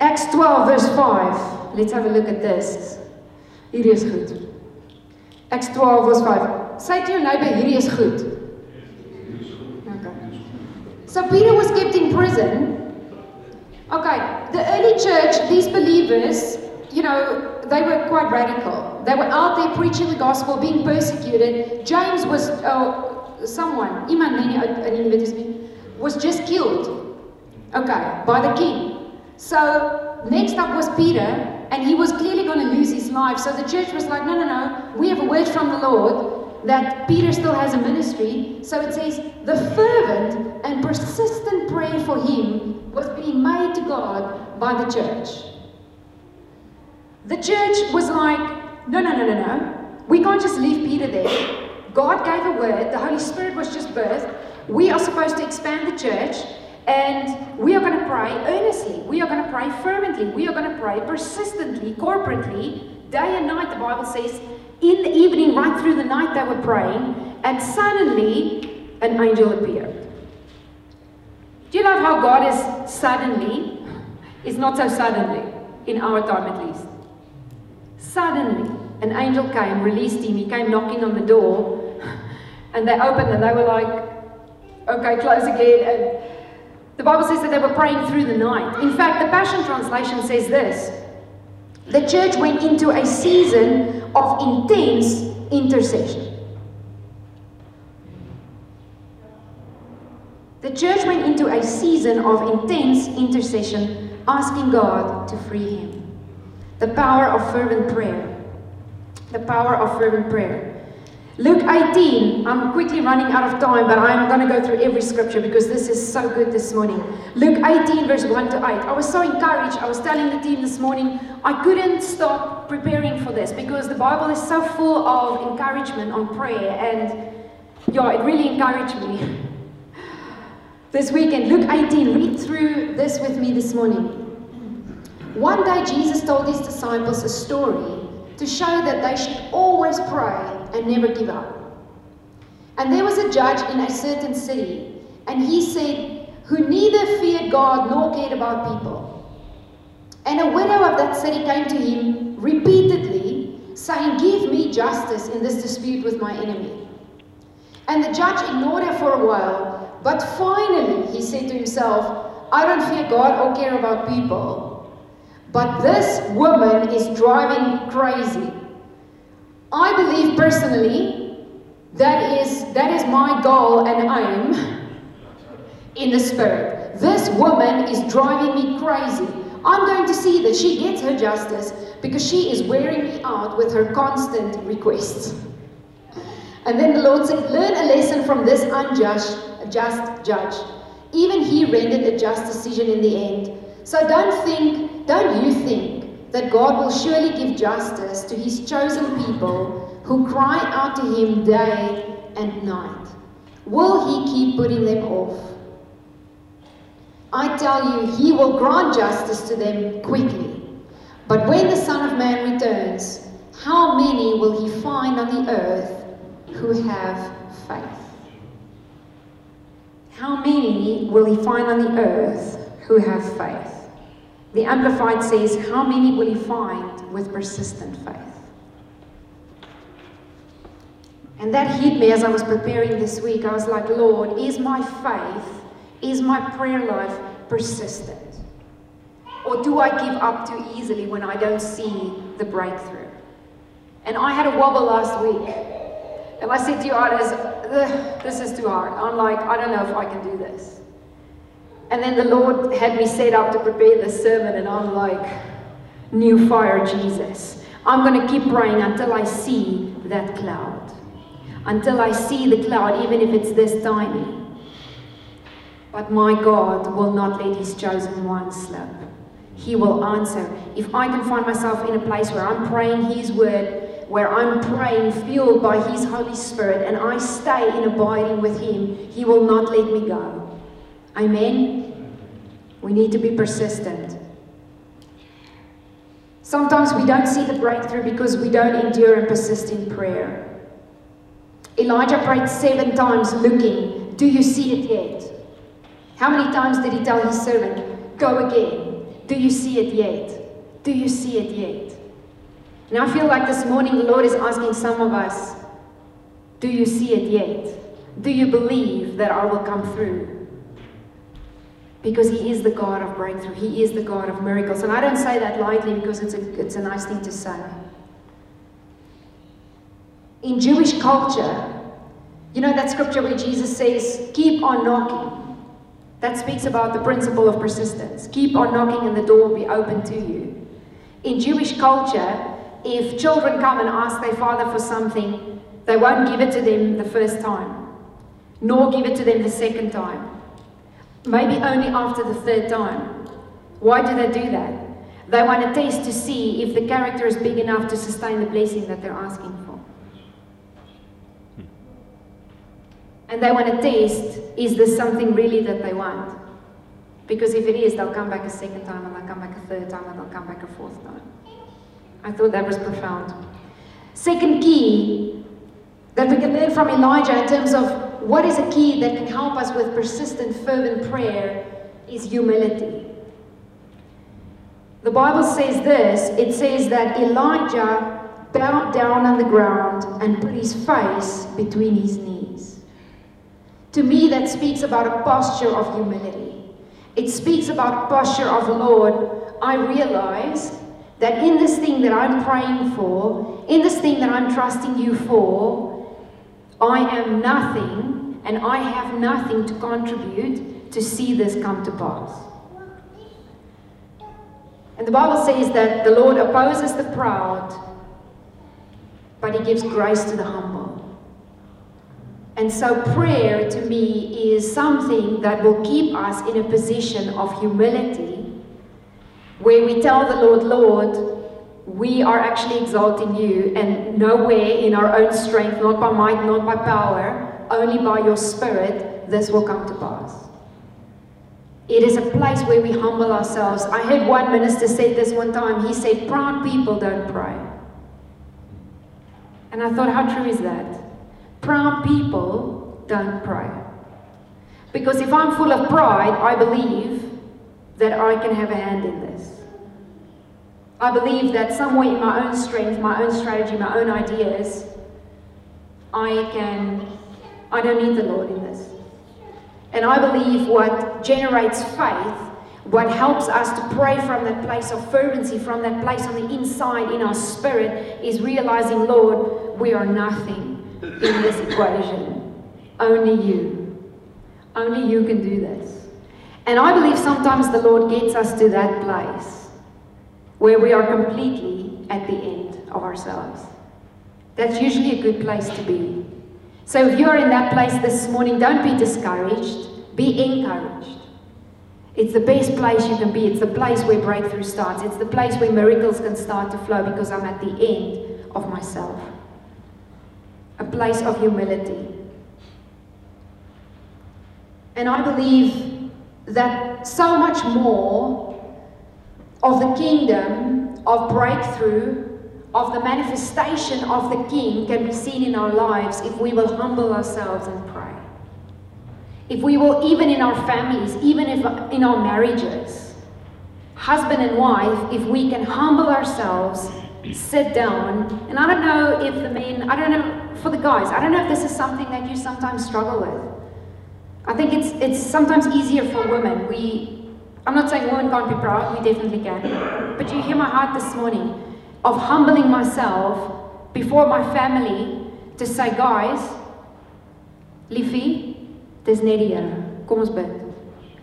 Acts 12, verse 5. Let's have a look at this. Hierdie is goed. Acts 12, verse 5. Say to your neighbor, hierdie is goed. So Peter was kept in prison. Okay, the early church, these believers, you know, they were quite radical. They were out there preaching the gospel, being persecuted. James was, oh, someone, die was just killed. Okay, by the king. So next up was Peter, and he was clearly going to lose his life. So the church was like, no, no, no, we have a word from the Lord that Peter still has a ministry. So it says, the fervent and persistent prayer for him was being made to God by the church. The church was like, no, no, no, no, no. We can't just leave Peter there. God gave a word, the Holy Spirit was just birthed. We are supposed to expand the church, and we are going to pray earnestly. We are going to pray fervently. We are going to pray persistently, corporately, day and night, the Bible says. In the evening, right through the night, they were praying, and suddenly an angel appeared. Do you love how God is suddenly? It's not so suddenly, in our time at least. Suddenly, an angel came, released him, he came knocking on the door, and they opened and they were like, okay, close again. And the Bible says that they were praying through the night. In fact, the Passion Translation says this the church went into a season of intense intercession. The church went into a season of intense intercession, asking God to free him. The power of fervent prayer. The power of fervent prayer. Luke 18, I'm quickly running out of time, but I'm going to go through every scripture because this is so good this morning. Luke 18, verse 1 to 8. I was so encouraged. I was telling the team this morning, I couldn't stop preparing for this because the Bible is so full of encouragement on prayer, and yeah, it really encouraged me. This weekend, Luke 18, read through this with me this morning. One day, Jesus told his disciples a story to show that they should always pray and never give up. And there was a judge in a certain city, and he said, who neither feared God nor cared about people. And a widow of that city came to him repeatedly, saying, Give me justice in this dispute with my enemy. And the judge ignored her for a while, but finally he said to himself, I don't fear God or care about people. But this woman is driving me crazy. I believe personally that is, that is my goal and aim in the spirit. This woman is driving me crazy. I'm going to see that she gets her justice because she is wearing me out with her constant requests. And then the Lord said, Learn a lesson from this unjust just judge. Even he rendered a just decision in the end. So don't think, don't you think that God will surely give justice to his chosen people who cry out to him day and night? Will he keep putting them off? I tell you, he will grant justice to them quickly. But when the Son of Man returns, how many will he find on the earth who have faith? How many will he find on the earth who have faith. The Amplified says, How many will he find with persistent faith? And that hit me as I was preparing this week. I was like, Lord, is my faith, is my prayer life persistent? Or do I give up too easily when I don't see the breakthrough? And I had a wobble last week. And I said to you, Artis, this is too hard. I'm like, I don't know if I can do this. And then the Lord had me set up to prepare the sermon, and I'm like, new fire, Jesus. I'm going to keep praying until I see that cloud. Until I see the cloud, even if it's this tiny. But my God will not let his chosen one slip. He will answer. If I can find myself in a place where I'm praying his word, where I'm praying fueled by his Holy Spirit, and I stay in abiding with him, he will not let me go. Amen? We need to be persistent. Sometimes we don't see the breakthrough because we don't endure and persist in prayer. Elijah prayed seven times looking, Do you see it yet? How many times did he tell his servant, Go again? Do you see it yet? Do you see it yet? And I feel like this morning the Lord is asking some of us, Do you see it yet? Do you believe that I will come through? Because he is the God of breakthrough. He is the God of miracles. And I don't say that lightly because it's a, it's a nice thing to say. In Jewish culture, you know that scripture where Jesus says, Keep on knocking. That speaks about the principle of persistence. Keep on knocking and the door will be open to you. In Jewish culture, if children come and ask their father for something, they won't give it to them the first time, nor give it to them the second time Maybe only after the third time. Why do they do that? They want a test to see if the character is big enough to sustain the blessing that they're asking for. Hmm. And they want a test is this something really that they want? Because if it is, they'll come back a second time, and they'll come back a third time, and they'll come back a fourth time. I thought that was profound. Second key that we can learn from Elijah in terms of what is a key that can help us with persistent, fervent prayer is humility. The Bible says this it says that Elijah bowed down on the ground and put his face between his knees. To me, that speaks about a posture of humility. It speaks about a posture of Lord. I realize that in this thing that I'm praying for, in this thing that I'm trusting you for, I am nothing and I have nothing to contribute to see this come to pass. And the Bible says that the Lord opposes the proud, but He gives grace to the humble. And so, prayer to me is something that will keep us in a position of humility where we tell the Lord, Lord, we are actually exalting you, and nowhere in our own strength, not by might, not by power, only by your Spirit, this will come to pass. It is a place where we humble ourselves. I heard one minister say this one time. He said, Proud people don't pray. And I thought, how true is that? Proud people don't pray. Because if I'm full of pride, I believe that I can have a hand in this. I believe that somewhere in my own strength, my own strategy, my own ideas, I can, I don't need the Lord in this. And I believe what generates faith, what helps us to pray from that place of fervency, from that place on the inside in our spirit, is realizing, Lord, we are nothing in this equation. Only you. Only you can do this. And I believe sometimes the Lord gets us to that place where we are completely at the end of ourselves. That's usually a good place to be. So if you're in that place this morning, don't be discouraged, be encouraged. It's the best place you can be. It's the place where breakthrough starts. It's the place where miracles can start to flow because I'm at the end of myself. A place of humility. And I believe that so much more of the kingdom of breakthrough of the manifestation of the King can be seen in our lives if we will humble ourselves and pray. If we will, even in our families, even if in our marriages, husband and wife, if we can humble ourselves, sit down, and I don't know if the men, I don't know for the guys, I don't know if this is something that you sometimes struggle with. I think it's it's sometimes easier for women. We, I'm not saying women can't be proud, we definitely can, but you hear my heart this morning of humbling myself before my family to say, guys, net die Here. Kom ons.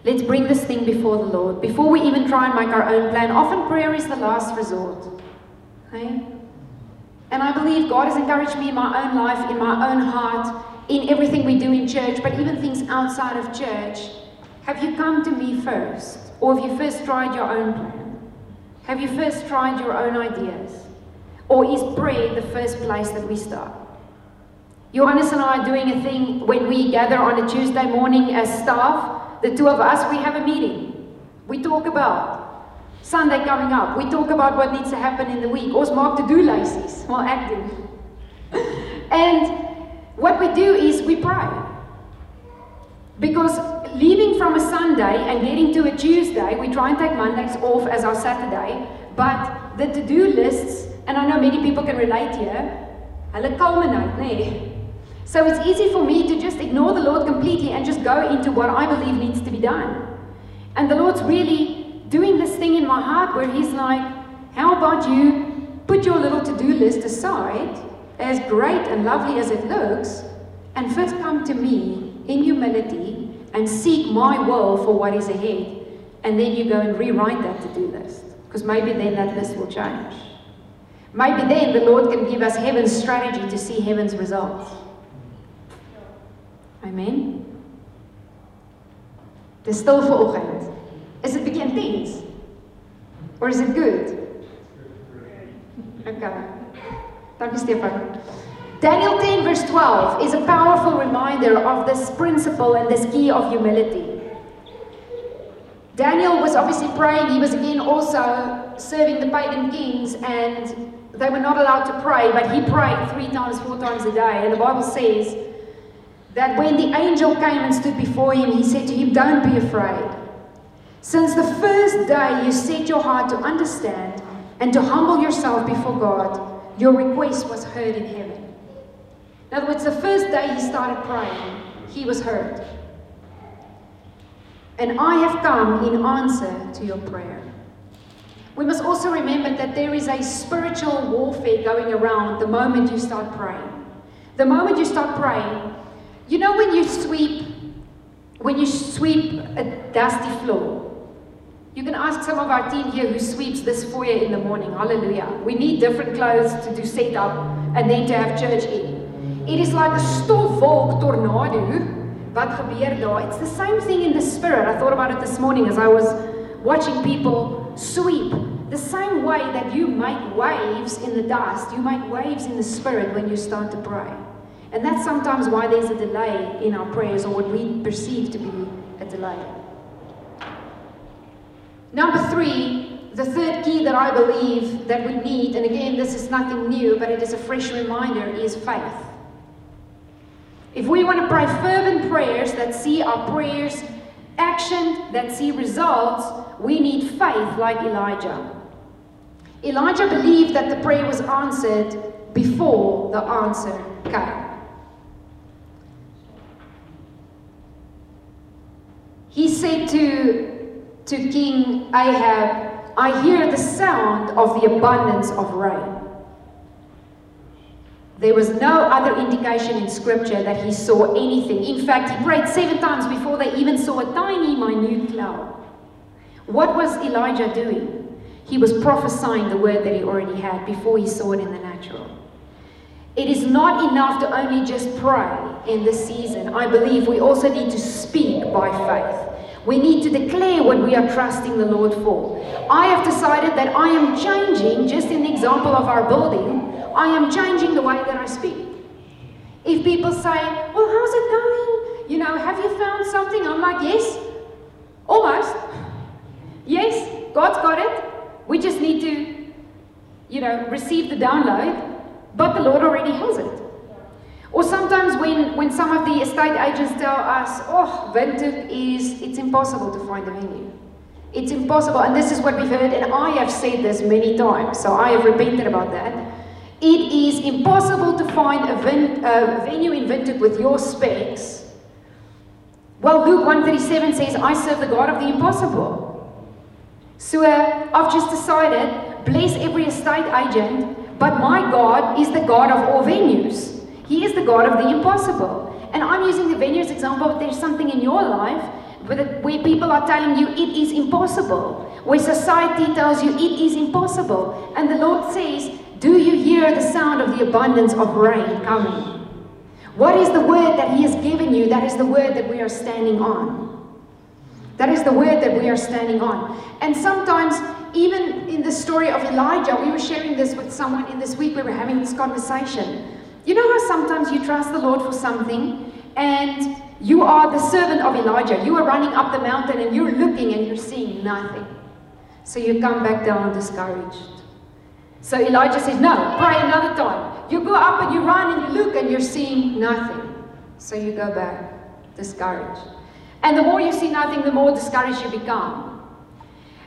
Let's bring this thing before the Lord. Before we even try and make our own plan, often prayer is the last resort. Okay? And I believe God has encouraged me in my own life, in my own heart, in everything we do in church, but even things outside of church. Have you come to me first? Or have you first tried your own plan? Have you first tried your own ideas? Or is prayer the first place that we start? Johannes and I are doing a thing when we gather on a Tuesday morning as staff, the two of us, we have a meeting. We talk about Sunday coming up. We talk about what needs to happen in the week. Ons maak to-do lysies while acting. and what we do is we pray. Because leaving from a Sunday and getting to a Tuesday, we try and take Mondays off as our Saturday, but the to-do lists, and I know many people can relate here, hulle culminate, nee. So it's easy for me to just ignore the Lord completely and just go into what I believe needs to be done. And the Lord's really doing this thing in my heart where He's like, how about you put your little to-do list aside, as great and lovely as it looks, and first come to me in humility and seek my will for what is ahead. And then you go and rewrite that to do list. Because maybe then that list will change. Maybe then the Lord can give us heaven's strategy to see heaven's results. Amen. Dis stil vir oggend. Is dit bietjie intens? Or is it good? Okay. Dankie Stefan. Daniel 10 verse 12 is a powerful reminder of this principle and this key of humility. Daniel was obviously praying. He was again also serving the pagan kings, and they were not allowed to pray, but he prayed three times, four times a day. And the Bible says that when the angel came and stood before him, he said to him, Don't be afraid. Since the first day you set your heart to understand and to humble yourself before God, your request was heard in heaven. In other words, the first day he started praying, he was heard. And I have come in answer to your prayer. We must also remember that there is a spiritual warfare going around the moment you start praying. The moment you start praying, you know when you sweep when you sweep a dusty floor. You can ask some of our team here who sweeps this foyer in the morning. Hallelujah. We need different clothes to do setup and then to have church in. It is like a stofwolk tornado. Wat gebeur daar? It's the same thing in the spirit. I thought about it this morning as I was watching people sweep. The same way that you make waves in the dust, you make waves in the spirit when you start to pray. And that's sometimes why there's a delay in our prayers or what we perceive to be a delay. Number three, the third key that I believe that we need, and again, this is nothing new, but it is a fresh reminder, is faith. If we want to pray fervent prayers that see our prayers action, that see results, we need faith like Elijah. Elijah believed that the prayer was answered before the answer came. He said to, to King Ahab, I hear the sound of the abundance of rain. There was no other indication in scripture that he saw anything. In fact, he prayed seven times before they even saw a tiny, minute cloud. What was Elijah doing? He was prophesying the word that he already had before he saw it in the natural. It is not enough to only just pray in this season. I believe we also need to speak by faith. We need to declare what we are trusting the Lord for. I have decided that I am changing, just in the example of our building, I am changing the way that I speak. If people say, Well, how's it going? You know, have you found something? I'm like, Yes, almost. Yes, God's got it. We just need to, you know, receive the download, but the Lord already has it. Or sometimes when, when some of the estate agents tell us, oh, Windhoek is, it's impossible to find a venue. It's impossible. And this is what we've heard, and I have said this many times, so I have repented about that. It is impossible to find a, a venue in Windhoek with your specs. Well, Luke 137 says, I serve the God of the impossible. So uh, I've just decided, bless every estate agent, but my God is the God of all venues. He is the God of the impossible. And I'm using the venues example, but there's something in your life where people are telling you it is impossible, where society tells you it is impossible. And the Lord says, Do you hear the sound of the abundance of rain coming? What is the word that He has given you? That is the word that we are standing on. That is the word that we are standing on. And sometimes, even in the story of Elijah, we were sharing this with someone in this week, we were having this conversation. You know how sometimes you trust the Lord for something and you are the servant of Elijah. You are running up the mountain and you're looking and you're seeing nothing. So you come back down discouraged. So Elijah says, No, pray another time. You go up and you run and you look and you're seeing nothing. So you go back discouraged. And the more you see nothing, the more discouraged you become.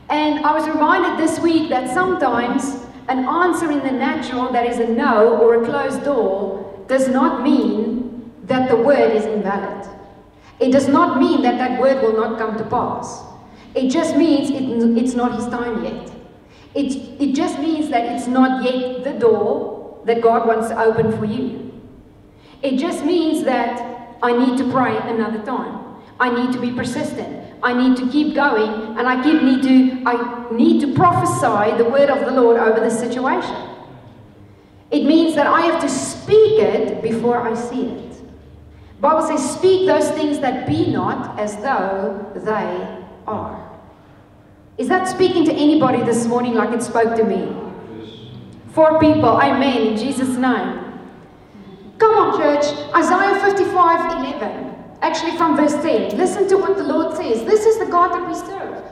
And I was reminded this week that sometimes an answer in the natural that is a no or a closed door does not mean that the word is invalid. It does not mean that that word will not come to pass. It just means it, it's not his time yet. It, it just means that it's not yet the door that God wants to open for you. It just means that I need to pray another time. I need to be persistent. I need to keep going, and I keep need to I need to prophesy the word of the Lord over the situation. It means that I have to speak it before I see it. Bible says, "Speak those things that be not as though they are." Is that speaking to anybody this morning like it spoke to me? Four people. Amen. In Jesus' name. Come on, church. Isaiah 55 11. Actually, from verse 10. Listen to what the Lord says. This is the God that we serve.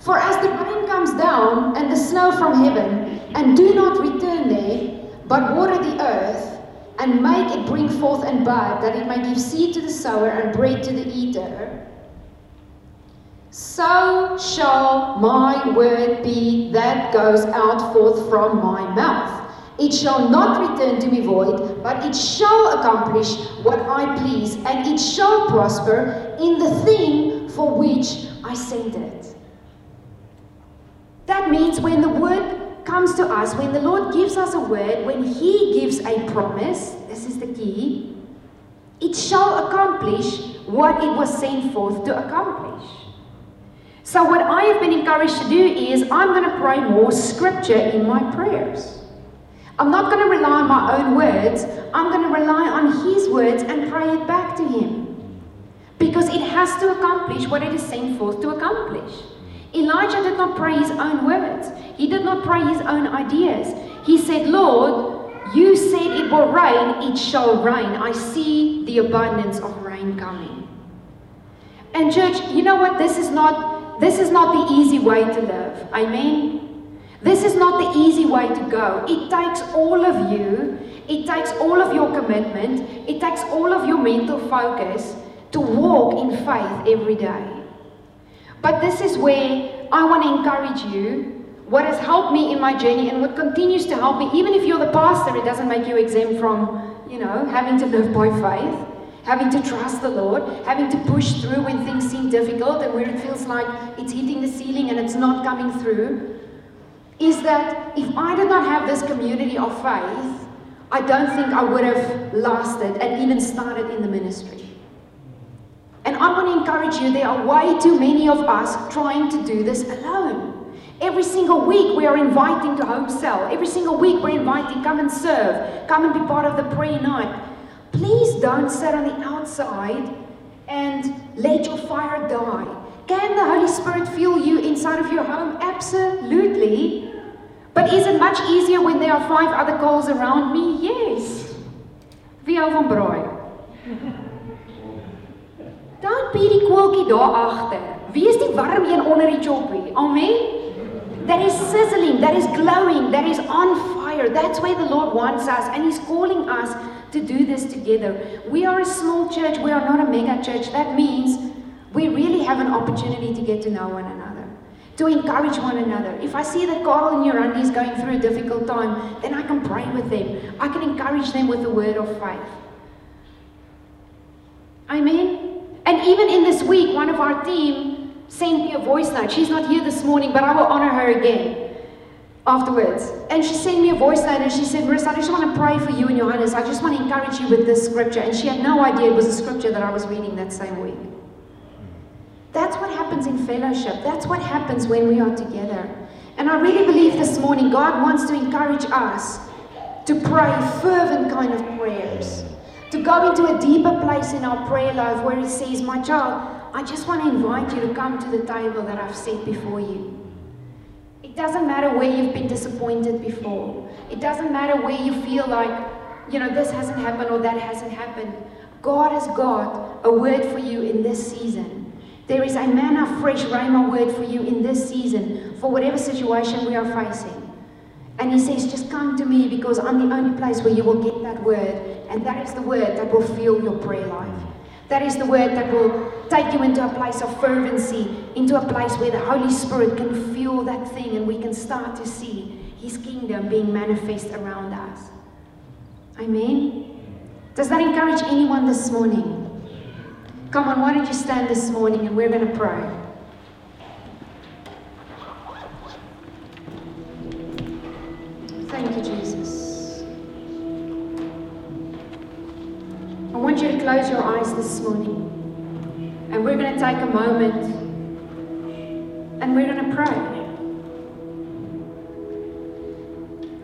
For as the rain comes down and the snow from heaven, and do not return there, but water the earth, and make it bring forth and bud, that it may give seed to the sower and bread to the eater, so shall my word be that goes out forth from my mouth. It shall not return to me void, but it shall accomplish what I please, and it shall prosper in the thing for which I sent it. That means when the word comes to us, when the Lord gives us a word, when He gives a promise, this is the key, it shall accomplish what it was sent forth to accomplish. So, what I have been encouraged to do is I'm going to pray more scripture in my prayers. I'm not going to rely on my own words, I'm going to rely on His words and pray it back to Him. Because it has to accomplish what it is sent forth to accomplish. Elijah did not pray his own words. He did not pray his own ideas. He said, Lord, you said it will rain, it shall rain. I see the abundance of rain coming. And church, you know what? This is not this is not the easy way to live. I mean, This is not the easy way to go. It takes all of you, it takes all of your commitment, it takes all of your mental focus to walk in faith every day. But this is where I want to encourage you. What has helped me in my journey and what continues to help me, even if you're the pastor, it doesn't make you exempt from, you know, having to live by faith, having to trust the Lord, having to push through when things seem difficult and where it feels like it's hitting the ceiling and it's not coming through. Is that if I did not have this community of faith, I don't think I would have lasted and even started in the ministry. And I want to encourage you, there are way too many of us trying to do this alone. Every single week we are inviting to home cell. Every single week we're inviting, come and serve, come and be part of the prayer night. Please don't sit on the outside and let your fire die. Can the Holy Spirit fuel you inside of your home? Absolutely. But is it much easier when there are five other calls around me? Yes. Wie van braai? Don't be die koeltjie daar agter. Wees die warm een onder die choppie. Amen. That is sizzling, that is glowing, that is on fire. That's where the Lord wants us and he's calling us to do this together. We are a small church, we are not a mega church. That means we really have an opportunity to get to know one another, to encourage one another. If I see that Carl and Yorandi is going through a difficult time, then I can pray with them. I can encourage them with the word of faith. Amen. And even in this week, one of our team sent me a voice note. She's not here this morning, but I will honor her again afterwards. And she sent me a voice note and she said, Marissa, I just want to pray for you and Johannes. I just want to encourage you with this scripture. And she had no idea it was a scripture that I was reading that same week. That's what happens in fellowship. That's what happens when we are together. And I really believe this morning God wants to encourage us to pray fervent kind of prayers to go into a deeper place in our prayer life where He says, My child, I just want to invite you to come to the table that I've set before you. Doesn't matter where you've been disappointed before, it doesn't matter where you feel like, you know, this hasn't happened or that hasn't happened. God has got a word for you in this season. There is a manna, fresh rhema word for you in this season for whatever situation we are facing. And he says, just come to me because I'm the only place where you will get that word and that is the word that will fuel your prayer life. That is the word that will take you into a place of fervency, into a place where the Holy Spirit can fuel that thing and we can start to see His kingdom being manifest around us. Amen. Does that encourage anyone this morning? Come on, why don't you stand this morning and we're going to pray. Thank you, Jesus. I want you to close your eyes this morning. And we're going to take a moment and we're going to pray.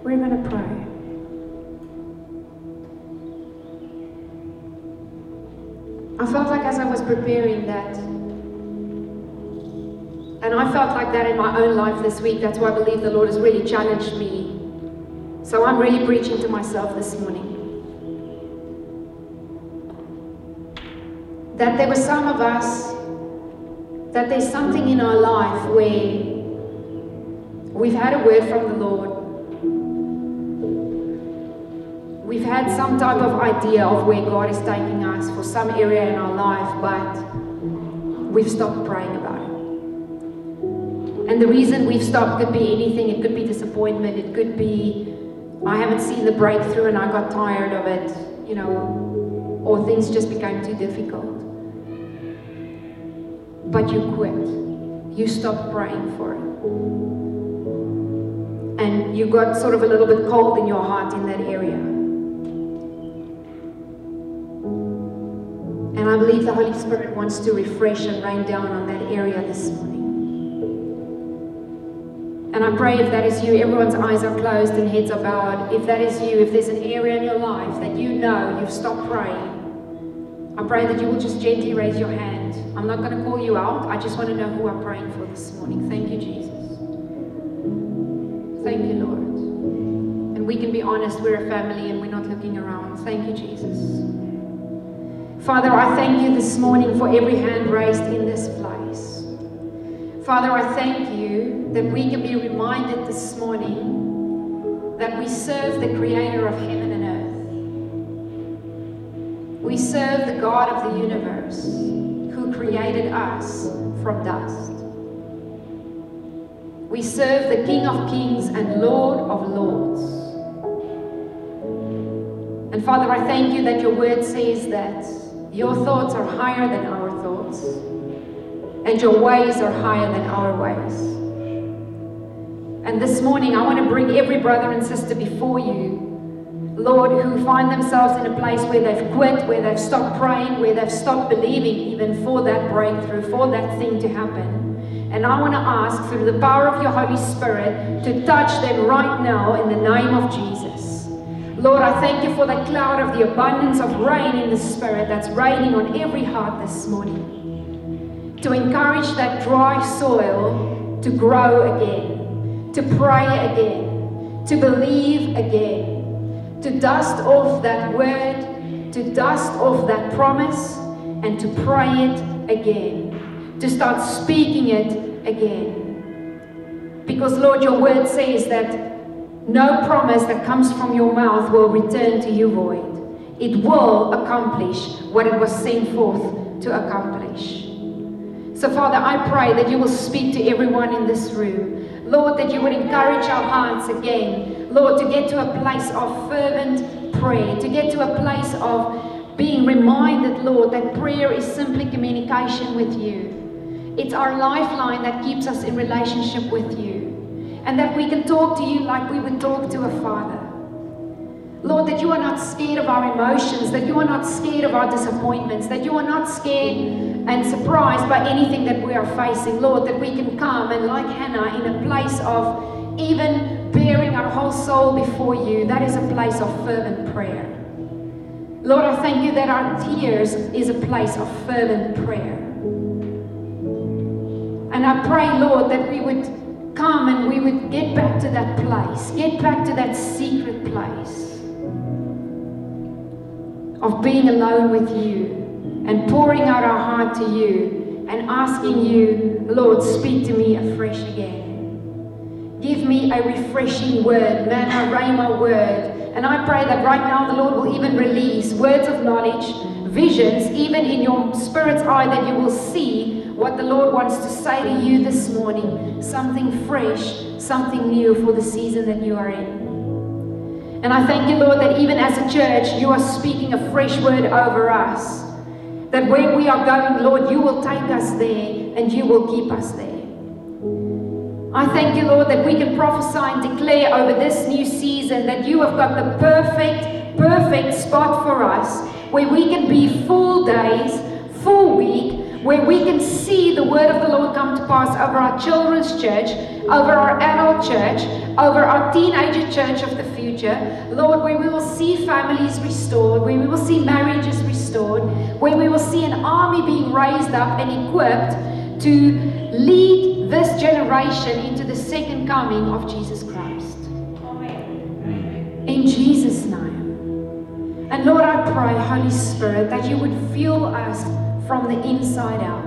We're going to pray. I felt like as I was preparing that And I felt like that in my own life this week. That's why I believe the Lord has really challenged me. So I'm really preaching to myself this morning. That there were some of us, that there's something in our life where we've had a word from the Lord. We've had some type of idea of where God is taking us for some area in our life, but we've stopped praying about it. And the reason we've stopped could be anything. It could be disappointment. It could be I haven't seen the breakthrough and I got tired of it, you know, or things just became too difficult. But you quit. You stopped praying for it. And you got sort of a little bit cold in your heart in that area. And I believe the Holy Spirit wants to refresh and rain down on that area this morning. And I pray if that is you, everyone's eyes are closed and heads are bowed. If that is you, if there's an area in your life that you know you've stopped praying, I pray that you will just gently raise your hand. I'm not going to call you out. I just want to know who I'm praying for this morning. Thank you, Jesus. Thank you, Lord. And we can be honest, we're a family and we're not looking around. Thank you, Jesus. Father, I thank you this morning for every hand raised in this place. Father, I thank you that we can be reminded this morning that we serve the Creator of heaven and earth. We serve the God of the universe who created us from dust. We serve the King of kings and Lord of lords. And Father, I thank you that your word says that your thoughts are higher than our thoughts, and your ways are higher than our ways. And this morning, I want to bring every brother and sister before you, Lord, who find themselves in a place where they've quit, where they've stopped praying, where they've stopped believing even for that breakthrough, for that thing to happen. And I want to ask, through the power of your Holy Spirit, to touch them right now in the name of Jesus. Lord, I thank you for the cloud of the abundance of rain in the Spirit that's raining on every heart this morning. To encourage that dry soil to grow again, to pray again, to believe again, to dust off that word, to dust off that promise, and to pray it again, to start speaking it again. Because, Lord, your word says that no promise that comes from your mouth will return to you void. It will accomplish what it was sent forth to accomplish. So, Father, I pray that you will speak to everyone in this room. Lord, that you would encourage our hearts again. Lord, to get to a place of fervent prayer, to get to a place of being reminded, Lord, that prayer is simply communication with you. It's our lifeline that keeps us in relationship with you and that we can talk to you like we would talk to a father. Lord, that you are not scared of our emotions, that you are not scared of our disappointments, that you are not scared and surprised by anything that we are facing. Lord, that we can come and, like Hannah, in a place of even bearing our whole soul before you, that is a place of fervent prayer. Lord, I thank you that our tears is a place of fervent prayer. And I pray, Lord, that we would come and we would get back to that place, get back to that secret place of being alone with you and pouring out our heart to you and asking you, Lord, speak to me afresh again. Me a refreshing word, man, manna, rhema word. And I pray that right now the Lord will even release words of knowledge, visions, even in your spirit's eye, that you will see what the Lord wants to say to you this morning something fresh, something new for the season that you are in. And I thank you, Lord, that even as a church, you are speaking a fresh word over us. That where we are going, Lord, you will take us there and you will keep us there. I thank you, Lord, that we can prophesy and declare over this new season that you have got the perfect, perfect spot for us where we can be full days, full week, where we can see the word of the Lord come to pass over our children's church, over our adult church, over our teenager church of the future. Lord, where we will see families restored, where we will see marriages restored, where we will see an army being raised up and equipped to lead this generation into the second coming of Jesus Christ. In Jesus' name. And Lord, I pray, Holy Spirit, that you would fuel us from the inside out.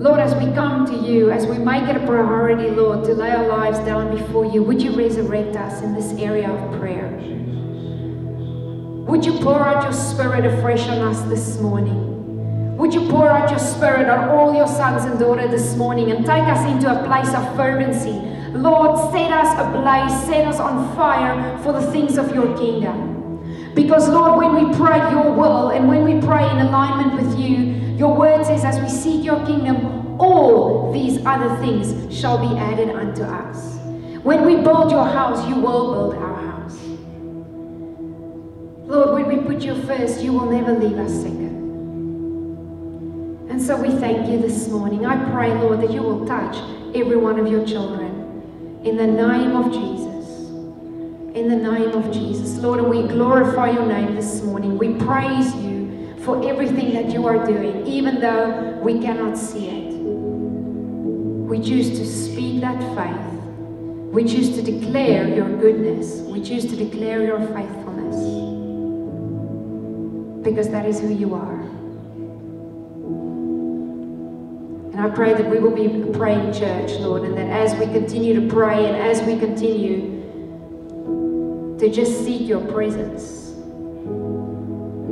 Lord, as we come to you, as we make it a priority, Lord, to lay our lives down before you, would you resurrect us in this area of prayer? Would you pour out your spirit afresh on us this morning? Would you pour out your spirit on all your sons and daughters this morning and take us into a place of fervency? Lord, set us ablaze, set us on fire for the things of your kingdom. Because, Lord, when we pray your will and when we pray in alignment with you, your word says, as we seek your kingdom, all these other things shall be added unto us. When we build your house, you will build our house. Lord, when we put you first, you will never leave us second. So we thank you this morning. I pray, Lord, that you will touch every one of your children in the name of Jesus. In the name of Jesus. Lord, and we glorify your name this morning. We praise you for everything that you are doing, even though we cannot see it. We choose to speak that faith. We choose to declare your goodness. We choose to declare your faithfulness. Because that is who you are. And I pray that we will be a praying church, Lord, and that as we continue to pray and as we continue to just seek your presence,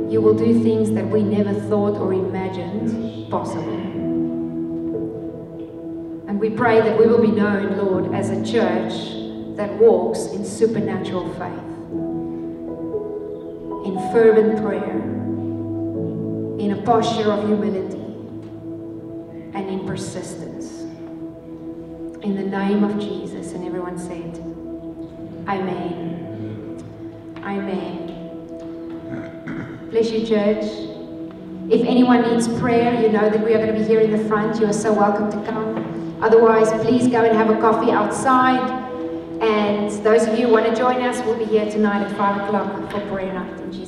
you will do things that we never thought or imagined possible. And we pray that we will be known, Lord, as a church that walks in supernatural faith, in fervent prayer, in a posture of humility and in persistence. In the name of Jesus. And everyone said, Amen. Amen. Bless you, church. If anyone needs prayer, you know that we are going to be here in the front. You are so welcome to come. Otherwise, please go and have a coffee outside. And those of you who want to join us, we'll be here tonight at 5 o'clock for prayer night in Jesus'